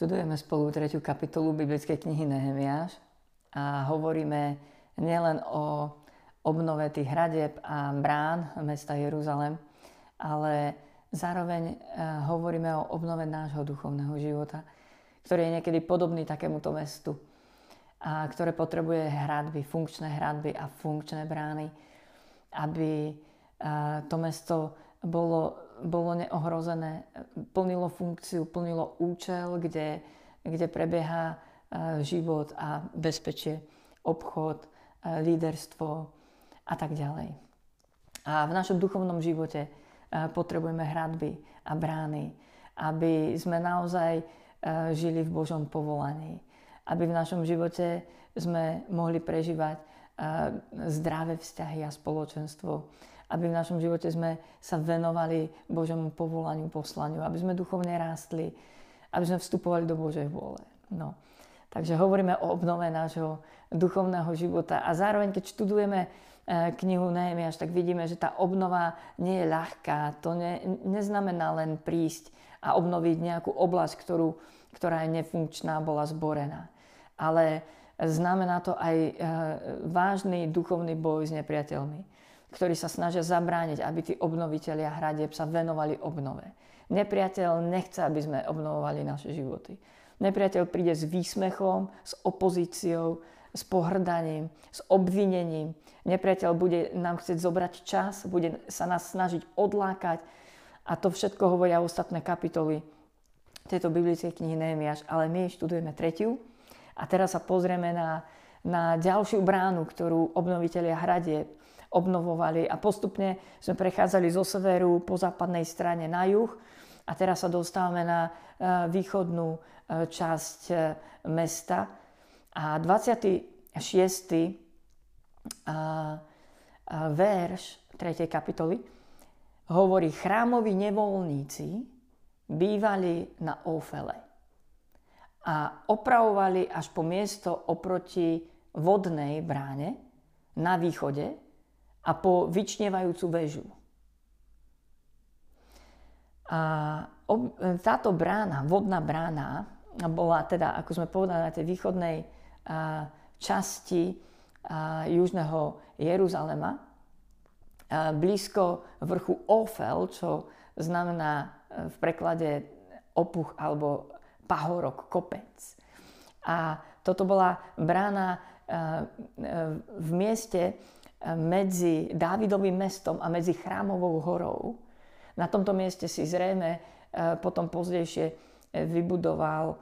Študujeme spolu tretiu kapitolu biblickej knihy Nehemiáš a hovoríme nielen o obnove tých hradeb a brán mesta Jeruzalem, ale zároveň e, hovoríme o obnove nášho duchovného života, ktorý je niekedy podobný takémuto mestu a ktoré potrebuje hradby, funkčné hradby a funkčné brány, aby e, to mesto bolo bolo neohrozené, plnilo funkciu, plnilo účel, kde, kde prebieha e, život a bezpečie, obchod, e, líderstvo a tak ďalej. A v našom duchovnom živote e, potrebujeme hradby a brány, aby sme naozaj žili v Božom povolaní. Aby v našom živote sme mohli prežívať zdravé vzťahy a spoločenstvo aby v našom živote sme sa venovali Božomu povolaniu, poslaniu, aby sme duchovne rástli, aby sme vstupovali do Božej vôle. No. Takže hovoríme o obnove nášho duchovného života a zároveň, keď študujeme eh, knihu Nehemiáš, tak vidíme, že tá obnova nie je ľahká. To ne, neznamená len prísť a obnoviť nejakú oblasť, ktorú, ktorá je nefunkčná, bola zborená. Ale znamená to aj eh, vážny duchovný boj s nepriateľmi ktorí sa snažia zabrániť, aby tí obnovitelia hradieb sa venovali obnove. Nepriateľ nechce, aby sme obnovovali naše životy. Nepriateľ príde s výsmechom, s opozíciou, s pohrdaním, s obvinením. Nepriateľ bude nám chcieť zobrať čas, bude sa nás snažiť odlákať a to všetko hovoria ostatné kapitoly tejto biblickej knihy Nehemiáš, ale my študujeme tretiu a teraz sa pozrieme na, na ďalšiu bránu, ktorú obnovitelia hradieb obnovovali a postupne sme prechádzali zo severu po západnej strane na juh a teraz sa dostávame na e, východnú e, časť e, mesta. A 26. verš 3. kapitoly hovorí, chrámoví nevolníci bývali na Ofele a opravovali až po miesto oproti vodnej bráne na východe, a po vyčnevajúcu väžu. A táto brána, vodná brána, bola teda, ako sme povedali, na tej východnej časti južného Jeruzalema, blízko vrchu Ofel, čo znamená v preklade opuch alebo pahorok, kopec. A toto bola brána v mieste, medzi Dávidovým mestom a medzi Chrámovou horou. Na tomto mieste si zrejme e, potom pozdejšie e, vybudoval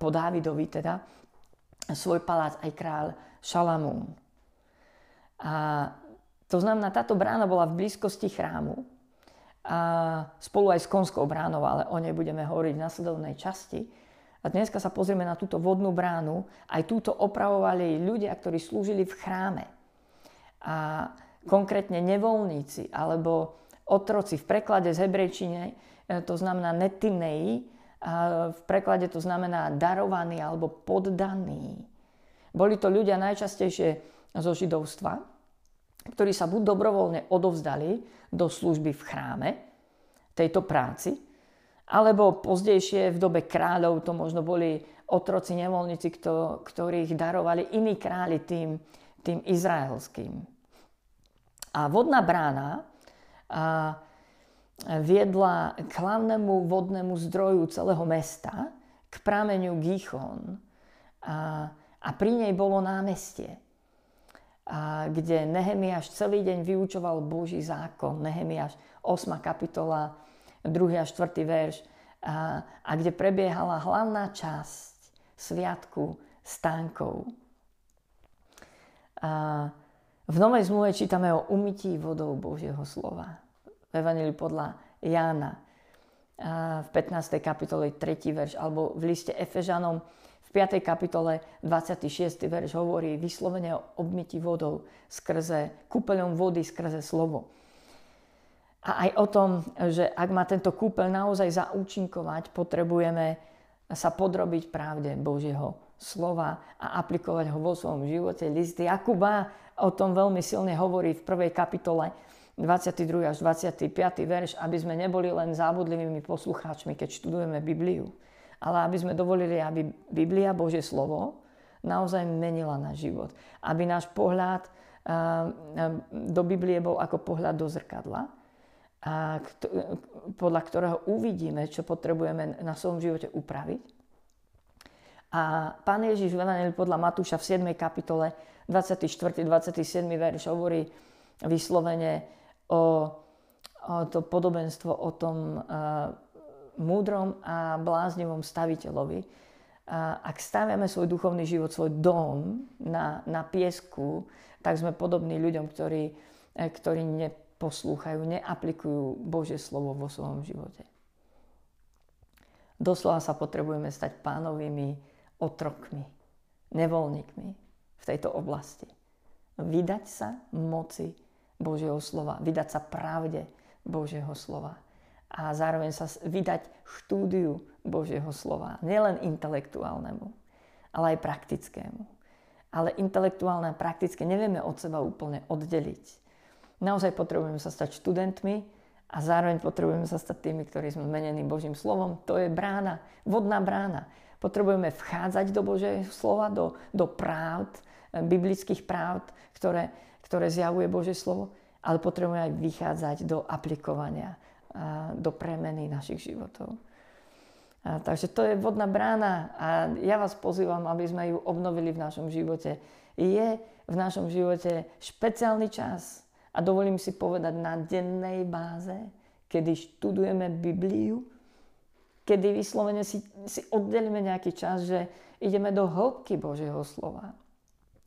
po Dávidovi teda svoj palác aj kráľ Šalamún. A to znamená, táto brána bola v blízkosti chrámu a spolu aj s Konskou bránou, ale o nej budeme hovoriť v nasledovnej časti. A dneska sa pozrieme na túto vodnú bránu. Aj túto opravovali ľudia, ktorí slúžili v chráme a konkrétne nevolníci alebo otroci v preklade z hebrejčine e, to znamená netinei, a v preklade to znamená darovaný alebo poddaný. Boli to ľudia najčastejšie zo židovstva, ktorí sa buď dobrovoľne odovzdali do služby v chráme, tejto práci, alebo pozdejšie v dobe kráľov to možno boli otroci, nevoľníci, ktorých darovali iní králi tým, tým izraelským. A vodná brána a viedla k hlavnému vodnému zdroju celého mesta, k prameniu Gichon. A, a pri nej bolo námestie, a, kde Nehemiáš celý deň vyučoval Boží zákon. Nehemiáš 8. kapitola, 2. a 4. verš. A, a kde prebiehala hlavná časť sviatku stánkov. A, v Novej zmluve čítame o umytí vodou Božieho slova. V Evangelii podľa Jána v 15. kapitole 3. verš alebo v liste Efežanom v 5. kapitole 26. verš hovorí vyslovene o obmytí vodou skrze kúpeľom vody skrze slovo. A aj o tom, že ak má tento kúpeľ naozaj zaúčinkovať, potrebujeme sa podrobiť pravde Božieho slova a aplikovať ho vo svojom živote. List Jakuba o tom veľmi silne hovorí v prvej kapitole 22. až 25. verš, aby sme neboli len zábudlivými poslucháčmi, keď študujeme Bibliu, ale aby sme dovolili, aby Biblia, Božie slovo, naozaj menila náš život. Aby náš pohľad do Biblie bol ako pohľad do zrkadla, a podľa ktorého uvidíme, čo potrebujeme na svojom živote upraviť. A pán Ježiš v Evangelii podľa Matúša v 7. kapitole 24. 27. verš hovorí vyslovene o, o to podobenstvo o tom uh, múdrom a bláznivom staviteľovi. A ak staviame svoj duchovný život, svoj dom na, na piesku, tak sme podobní ľuďom, ktorí, eh, ktorí neposlúchajú, neaplikujú Božie slovo vo svojom živote. Doslova sa potrebujeme stať pánovými otrokmi, nevoľníkmi v tejto oblasti. Vydať sa moci Božieho slova, vydať sa pravde Božieho slova a zároveň sa vydať štúdiu Božieho slova. Nielen intelektuálnemu, ale aj praktickému ale intelektuálne a praktické nevieme od seba úplne oddeliť. Naozaj potrebujeme sa stať študentmi a zároveň potrebujeme sa stať tými, ktorí sme menení Božím slovom. To je brána, vodná brána. Potrebujeme vchádzať do Božieho slova, do, do pravd, eh, biblických pravd, ktoré, ktoré zjavuje Božie slovo, ale potrebujeme aj vychádzať do aplikovania, do premeny našich životov. A, takže to je vodná brána a ja vás pozývam, aby sme ju obnovili v našom živote. Je v našom živote špeciálny čas a dovolím si povedať na dennej báze, kedy študujeme Bibliu, kedy vyslovene si, si oddelíme nejaký čas, že ideme do hĺbky Božieho slova.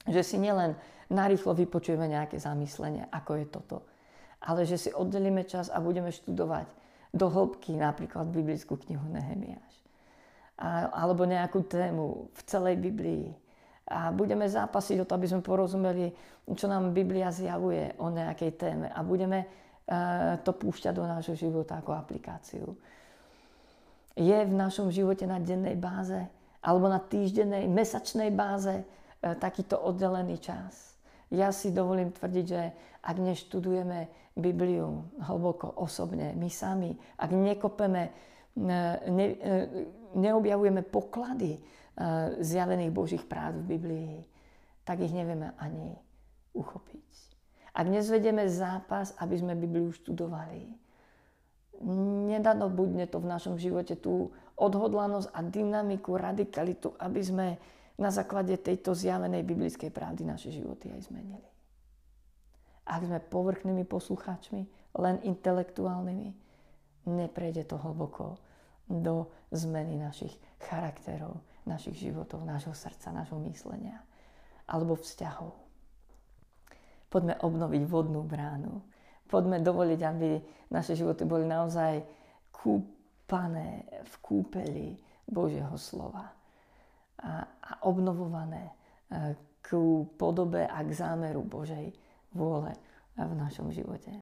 Že si nielen narýchlo vypočujeme nejaké zamyslenie, ako je toto, ale že si oddelíme čas a budeme študovať do hĺbky napríklad biblickú knihu Nehemia alebo nejakú tému v celej Biblii. A budeme zápasiť o to, aby sme porozumeli, čo nám Biblia zjavuje o nejakej téme. A budeme e, to púšťať do nášho života ako aplikáciu. Je v našom živote na dennej báze alebo na týždennej, mesačnej báze e, takýto oddelený čas. Ja si dovolím tvrdiť, že ak neštudujeme Bibliu hlboko, osobne, my sami, ak nekopeme ne, e, neobjavujeme poklady zjavených Božích práv v Biblii, tak ich nevieme ani uchopiť. Ak nezvedieme zápas, aby sme Bibliu študovali, nenadobudne to v našom živote tú odhodlanosť a dynamiku, radikalitu, aby sme na základe tejto zjavenej biblickej pravdy naše životy aj zmenili. Ak sme povrchnými poslucháčmi, len intelektuálnymi, neprejde to hlboko do zmeny našich charakterov, našich životov, nášho srdca, nášho myslenia alebo vzťahov. Poďme obnoviť vodnú bránu. Poďme dovoliť, aby naše životy boli naozaj kúpané v kúpeli Božieho slova a, a obnovované e, k podobe a k zámeru Božej vôle v našom živote.